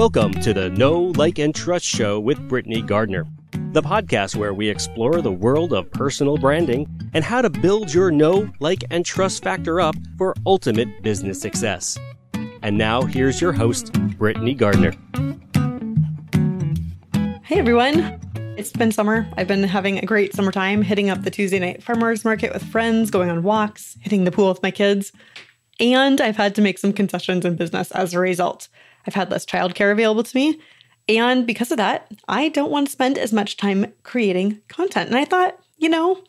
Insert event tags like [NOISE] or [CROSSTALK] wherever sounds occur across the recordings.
Welcome to the Know, Like, and Trust Show with Britney Gardner, the podcast where we explore the world of personal branding and how to build your know, like, and trust factor up for ultimate business success. And now here's your host, Britney Gardner. Hey everyone. It's been summer. I've been having a great summertime, hitting up the Tuesday night farmers market with friends, going on walks, hitting the pool with my kids. And I've had to make some concessions in business as a result. I've had less childcare available to me. And because of that, I don't want to spend as much time creating content. And I thought, you know,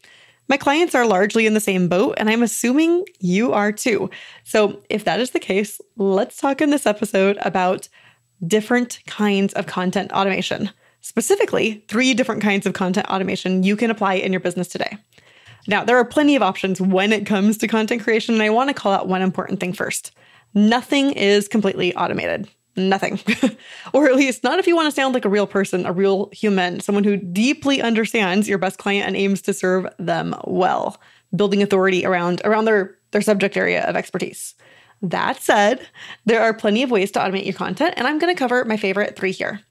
my clients are largely in the same boat, and I'm assuming you are too. So, if that is the case, let's talk in this episode about different kinds of content automation. Specifically, three different kinds of content automation you can apply in your business today. Now, there are plenty of options when it comes to content creation, and I want to call out one important thing first. Nothing is completely automated nothing. [LAUGHS] or at least not if you want to sound like a real person, a real human, someone who deeply understands your best client and aims to serve them well, building authority around around their their subject area of expertise. That said, there are plenty of ways to automate your content, and I'm going to cover my favorite 3 here.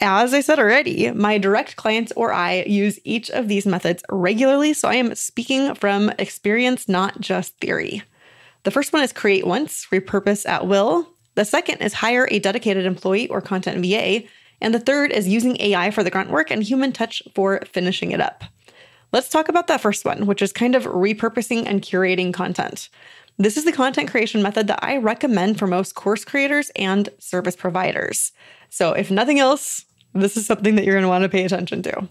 As I said already, my direct clients or I use each of these methods regularly, so I am speaking from experience, not just theory. The first one is create once, repurpose at will. The second is hire a dedicated employee or content VA. And the third is using AI for the grunt work and human touch for finishing it up. Let's talk about that first one, which is kind of repurposing and curating content. This is the content creation method that I recommend for most course creators and service providers. So, if nothing else, this is something that you're going to want to pay attention to.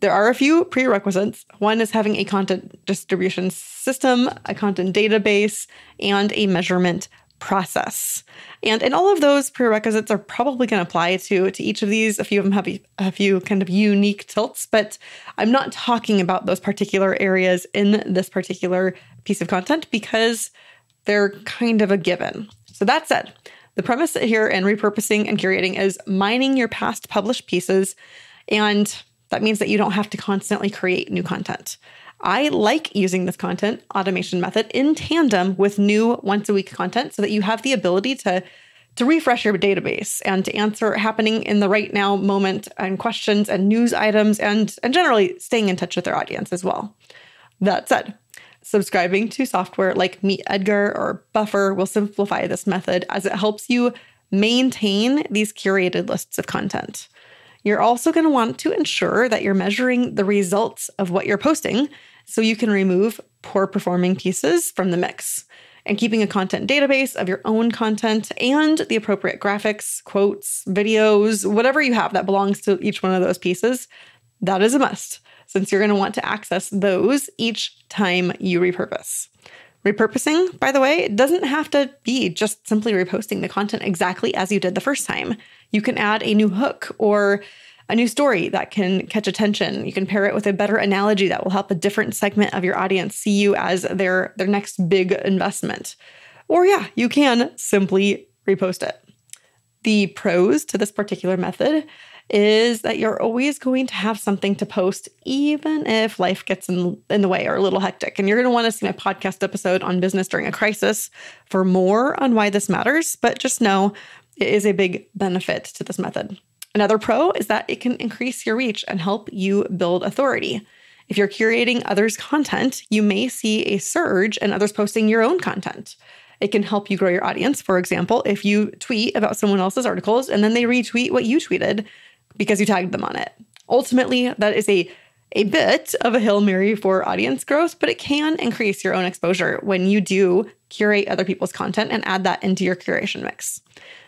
There are a few prerequisites. One is having a content distribution system, a content database, and a measurement process. And and all of those prerequisites are probably going to apply to to each of these. A few of them have a, a few kind of unique tilts, but I'm not talking about those particular areas in this particular piece of content because they're kind of a given. So that said, the premise here in repurposing and curating is mining your past published pieces and that means that you don't have to constantly create new content. I like using this content automation method in tandem with new once a week content so that you have the ability to to refresh your database and to answer happening in the right now moment and questions and news items and and generally staying in touch with their audience as well. That said, subscribing to software like Meet Edgar or Buffer will simplify this method as it helps you maintain these curated lists of content. You're also going to want to ensure that you're measuring the results of what you're posting so you can remove poor performing pieces from the mix. And keeping a content database of your own content and the appropriate graphics, quotes, videos, whatever you have that belongs to each one of those pieces, that is a must, since you're going to want to access those each time you repurpose. Repurposing, by the way, doesn't have to be just simply reposting the content exactly as you did the first time. You can add a new hook or a new story that can catch attention. You can pair it with a better analogy that will help a different segment of your audience see you as their their next big investment. Or yeah, you can simply repost it. The pros to this particular method is that you're always going to have something to post, even if life gets in, in the way or a little hectic. And you're going to want to see my podcast episode on business during a crisis for more on why this matters. But just know it is a big benefit to this method. Another pro is that it can increase your reach and help you build authority. If you're curating others' content, you may see a surge in others posting your own content. It can help you grow your audience. For example, if you tweet about someone else's articles and then they retweet what you tweeted because you tagged them on it. Ultimately, that is a a bit of a Hail Mary for audience growth, but it can increase your own exposure when you do curate other people's content and add that into your curation mix.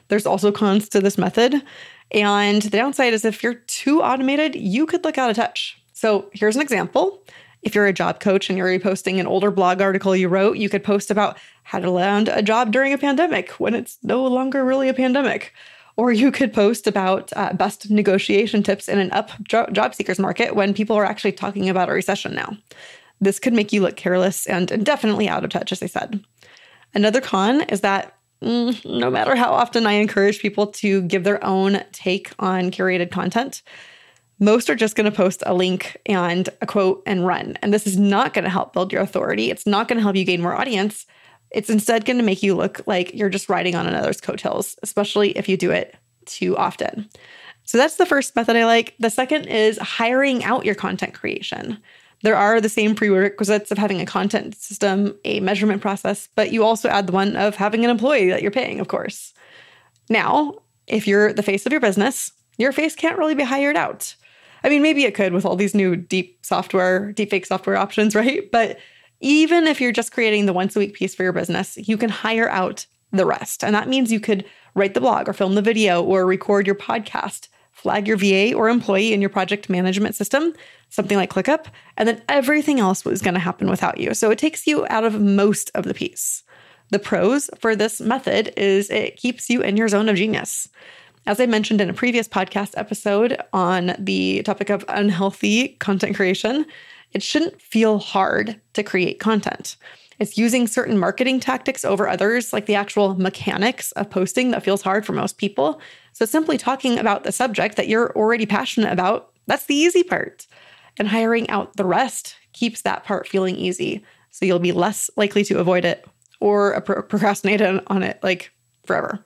There's also cons to this method. And the downside is if you're too automated, you could look out of touch. So here's an example. If you're a job coach and you're reposting an older blog article you wrote, you could post about how to land a job during a pandemic when it's no longer really a pandemic. Or you could post about uh, best negotiation tips in an up job seekers market when people are actually talking about a recession now. This could make you look careless and, definitely out of touch, as I said. Another con is that Mm, no matter how often I encourage people to give their own take on curated content, most are just going to post a link and a quote and run. And this is not going to help build your authority. It's not going to help you gain more audience. It's instead going to make you look like you're just riding on another's coattails, especially if you do it too often. So that's the first method I like. The second is hiring out your content creation. There are the same prerequisites of having a content system, a measurement process, but you also add the one of having an employee that you're paying, of course. Now, if you're the face of your business, your face can't really be hired out. I mean, maybe it could with all these new deep software, deep fake software options, [LAUGHS] right? But even if you're just creating the once a week piece for your business, you can hire out the rest. And that means you could write the blog or film the video or record your podcast, flag your VA or employee in your project management system, something like ClickUp, and then everything else was going to happen without you. So it takes you out of most of the piece. The pros for this method is it keeps you in your zone of genius. As I mentioned in a previous podcast episode on the topic of unhealthy content creation, it shouldn't feel hard to create content. It's using certain marketing tactics over others, like the actual mechanics of posting that feels hard for most people. So, simply talking about the subject that you're already passionate about, that's the easy part. And hiring out the rest keeps that part feeling easy. So, you'll be less likely to avoid it or procrastinate on it like forever.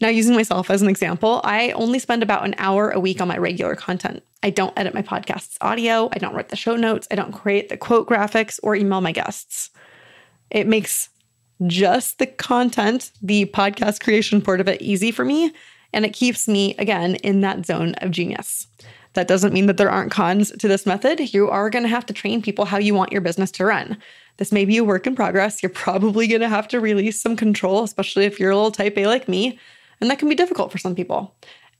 Now, using myself as an example, I only spend about an hour a week on my regular content. I don't edit my podcast's audio, I don't write the show notes, I don't create the quote graphics or email my guests. It makes just the content, the podcast creation part of it easy for me, and it keeps me, again, in that zone of genius. That doesn't mean that there aren't cons to this method. You are going to have to train people how you want your business to run. This may be a work in progress. You're probably going to have to release some control, especially if you're a little type A like me. And that can be difficult for some people.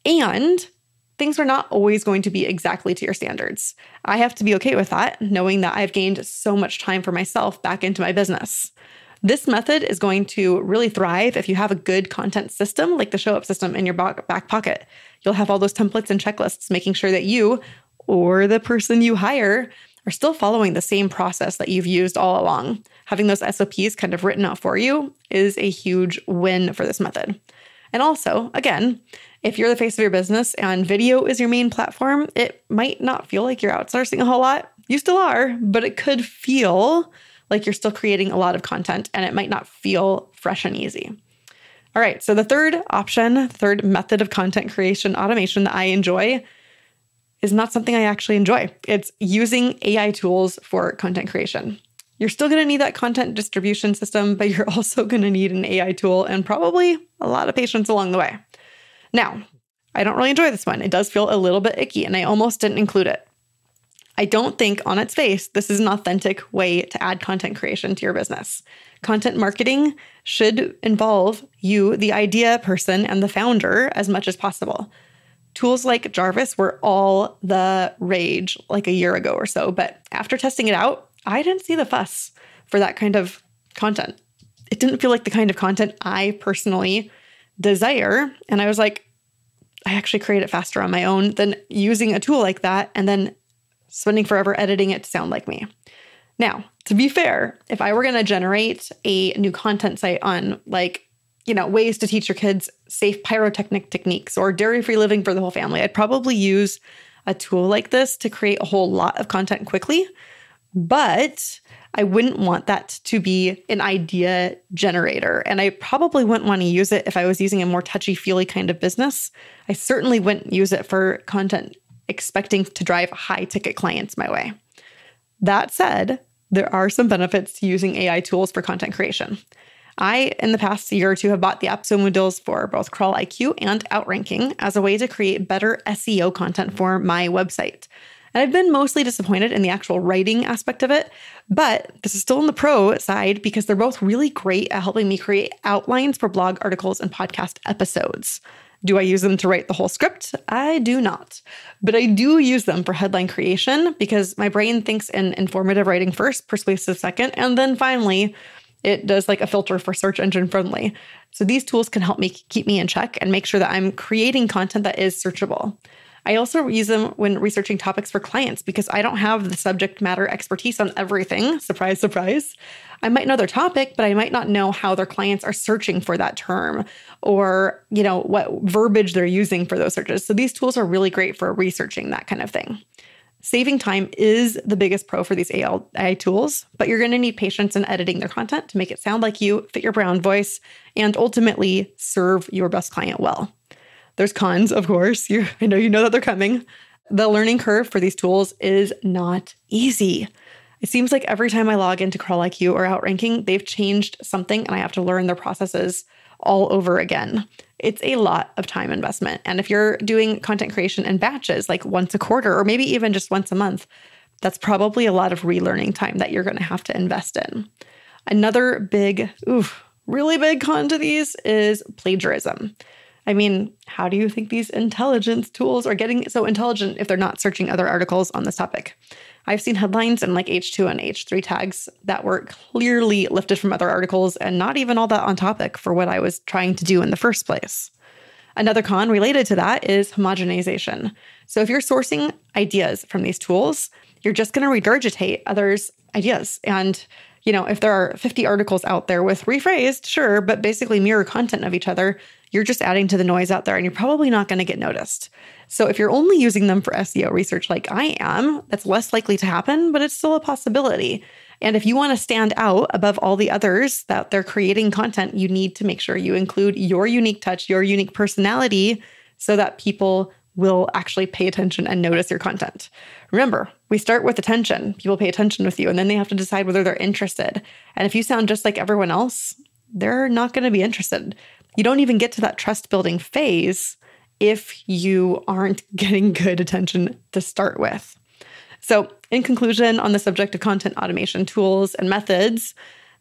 And things are not always going to be exactly to your standards. I have to be okay with that, knowing that I've gained so much time for myself back into my business. This method is going to really thrive if you have a good content system like the show up system in your back pocket. You'll have all those templates and checklists, making sure that you or the person you hire are still following the same process that you've used all along. Having those SOPs kind of written out for you is a huge win for this method. And also, again, if you're the face of your business and video is your main platform, it might not feel like you're outsourcing a whole lot. You still are, but it could feel like you're still creating a lot of content and it might not feel fresh and easy. All right, so the third option, third method of content creation automation that I enjoy is not something I actually enjoy. It's using AI tools for content creation. You're still going to need that content distribution system, but you're [LAUGHS] also going to need an AI tool and probably a lot of patience along the way. Now, I don't really enjoy this one. It does feel a little bit icky, and I almost didn't include it. I don't think on its face this is an authentic way to add content creation to your business. Content marketing should involve you, the idea person, and the founder as much as possible. Tools like Jarvis were all the rage like a year ago or so, but after testing it out, I didn't see the fuss for that kind of content. It didn't feel like the kind of content I personally desire. And I was like, I actually create it faster on my own than using a tool like that and then spending forever editing it to sound like me. Now, to be fair, if I were going to generate a new content site on like, you know, ways to teach your kids safe pyrotechnic techniques or dairy free living for the whole family, I'd probably use a tool like this to create a whole lot of content quickly but I wouldn't want that to be an idea generator. And I probably wouldn't want to use it if I was using a more touchy feely kind of business. I certainly wouldn't use it for content expecting to drive high ticket clients my way. That said, there are some benefits to using AI tools for content creation. I, in the past year or two, have bought the and modules for both Crawl IQ and Outranking as a way to create better SEO content for my website. And I've been mostly disappointed in the actual writing aspect of it, but this is still on the pro side because they're both really great at helping me create outlines for blog articles and podcast episodes. Do I use them to write the whole script? I do not. But I do use them for headline creation because my brain thinks in informative writing first, persuasive second, and then finally, it does like a filter for search engine friendly. So these tools can help me keep me in check and make sure that I'm creating content that is searchable. I also use them when researching topics for clients because I don't have the subject matter expertise on everything. Surprise, surprise. I might know their topic, but I might not know how their clients are searching for that term or, you know, what verbiage they're using for those searches. So these tools are really great for researching that kind of thing. Saving time is the biggest pro for these AI tools, but you're going to need patience in editing their content to make it sound like you, fit your brand voice, and ultimately serve your best client well. There's cons, of course. You, I know you know that they're coming. The learning curve for these tools is not easy. It seems like every time I log into Crawl IQ or Outranking, they've changed something and I have to learn their processes all over again. It's a lot of time investment. And if you're doing content creation in batches, like once a quarter or maybe even just once a month, that's probably a lot of relearning time that you're going to have to invest in. Another big, oof, really big con to these is plagiarism. I mean, how do you think these intelligence tools are getting so intelligent if they're not searching other articles on this topic? I've seen headlines and like H2 and H3 tags that were clearly lifted from other articles and not even all that on topic for what I was trying to do in the first place. Another con related to that is homogenization. So if you're sourcing ideas from these tools, you're just going to regurgitate others' ideas. And, you know, if there are 50 articles out there with rephrased, sure, but basically mirror content of each other, you're just adding to the noise out there and you're probably not going to get noticed. So if you're only using them for SEO research like I am, that's less likely to happen, but it's still a possibility. And if you want to stand out above all the others that they're creating content, you need to make sure you include your unique touch, your unique personality so that people will actually pay attention and notice your content. Remember, we start with attention. People pay attention with you, and then they have to decide whether they're interested. And if you sound just like everyone else, they're not going to be interested. You don't even get to that trust building phase if you aren't [LAUGHS] getting good attention to start with. So, in conclusion, on the subject of content automation tools and methods,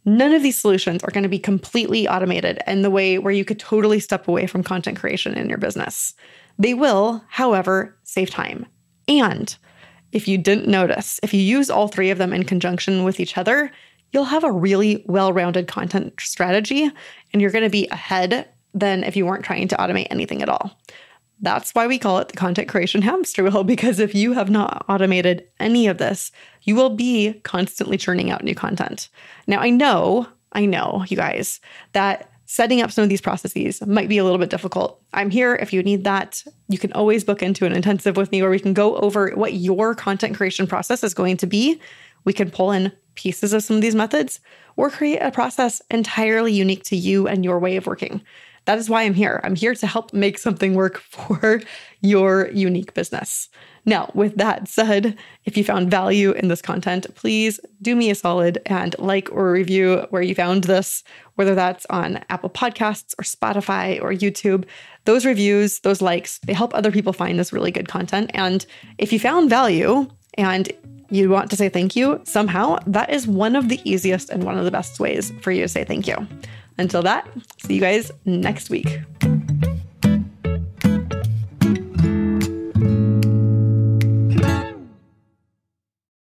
none of these solutions are going to be completely automated in the way where you could totally step away from content creation in your business. They will, however, save time. And if you didn't notice, if you use all three of them in conjunction with each other, you'll have a really well rounded content strategy and you're going to be ahead than if you weren't trying to automate anything at all. That's why we call it the content creation hamster wheel, [LAUGHS] because if you have not automated any of this, you will be constantly churning out new content. Now, I know, I know, you guys, that setting up some of these processes might be a little bit difficult. I'm here if you need that. You can always book into an intensive with me where we can go over what your content creation process is going to be. We can pull in pieces of some of these methods or create a process entirely unique to you and your way of working. That is why I'm here. I'm here to help make something work [LAUGHS] for your unique business. Now, with that said, if you found value in this content, please do me a solid and like or review where you found this, whether that's on Apple Podcasts or Spotify or YouTube. Those reviews, those likes, they help other people find this really good content. And if you found value and you want to say thank you somehow, that is one of the easiest and one of the best ways for you to say thank you. Until that, see you guys next week.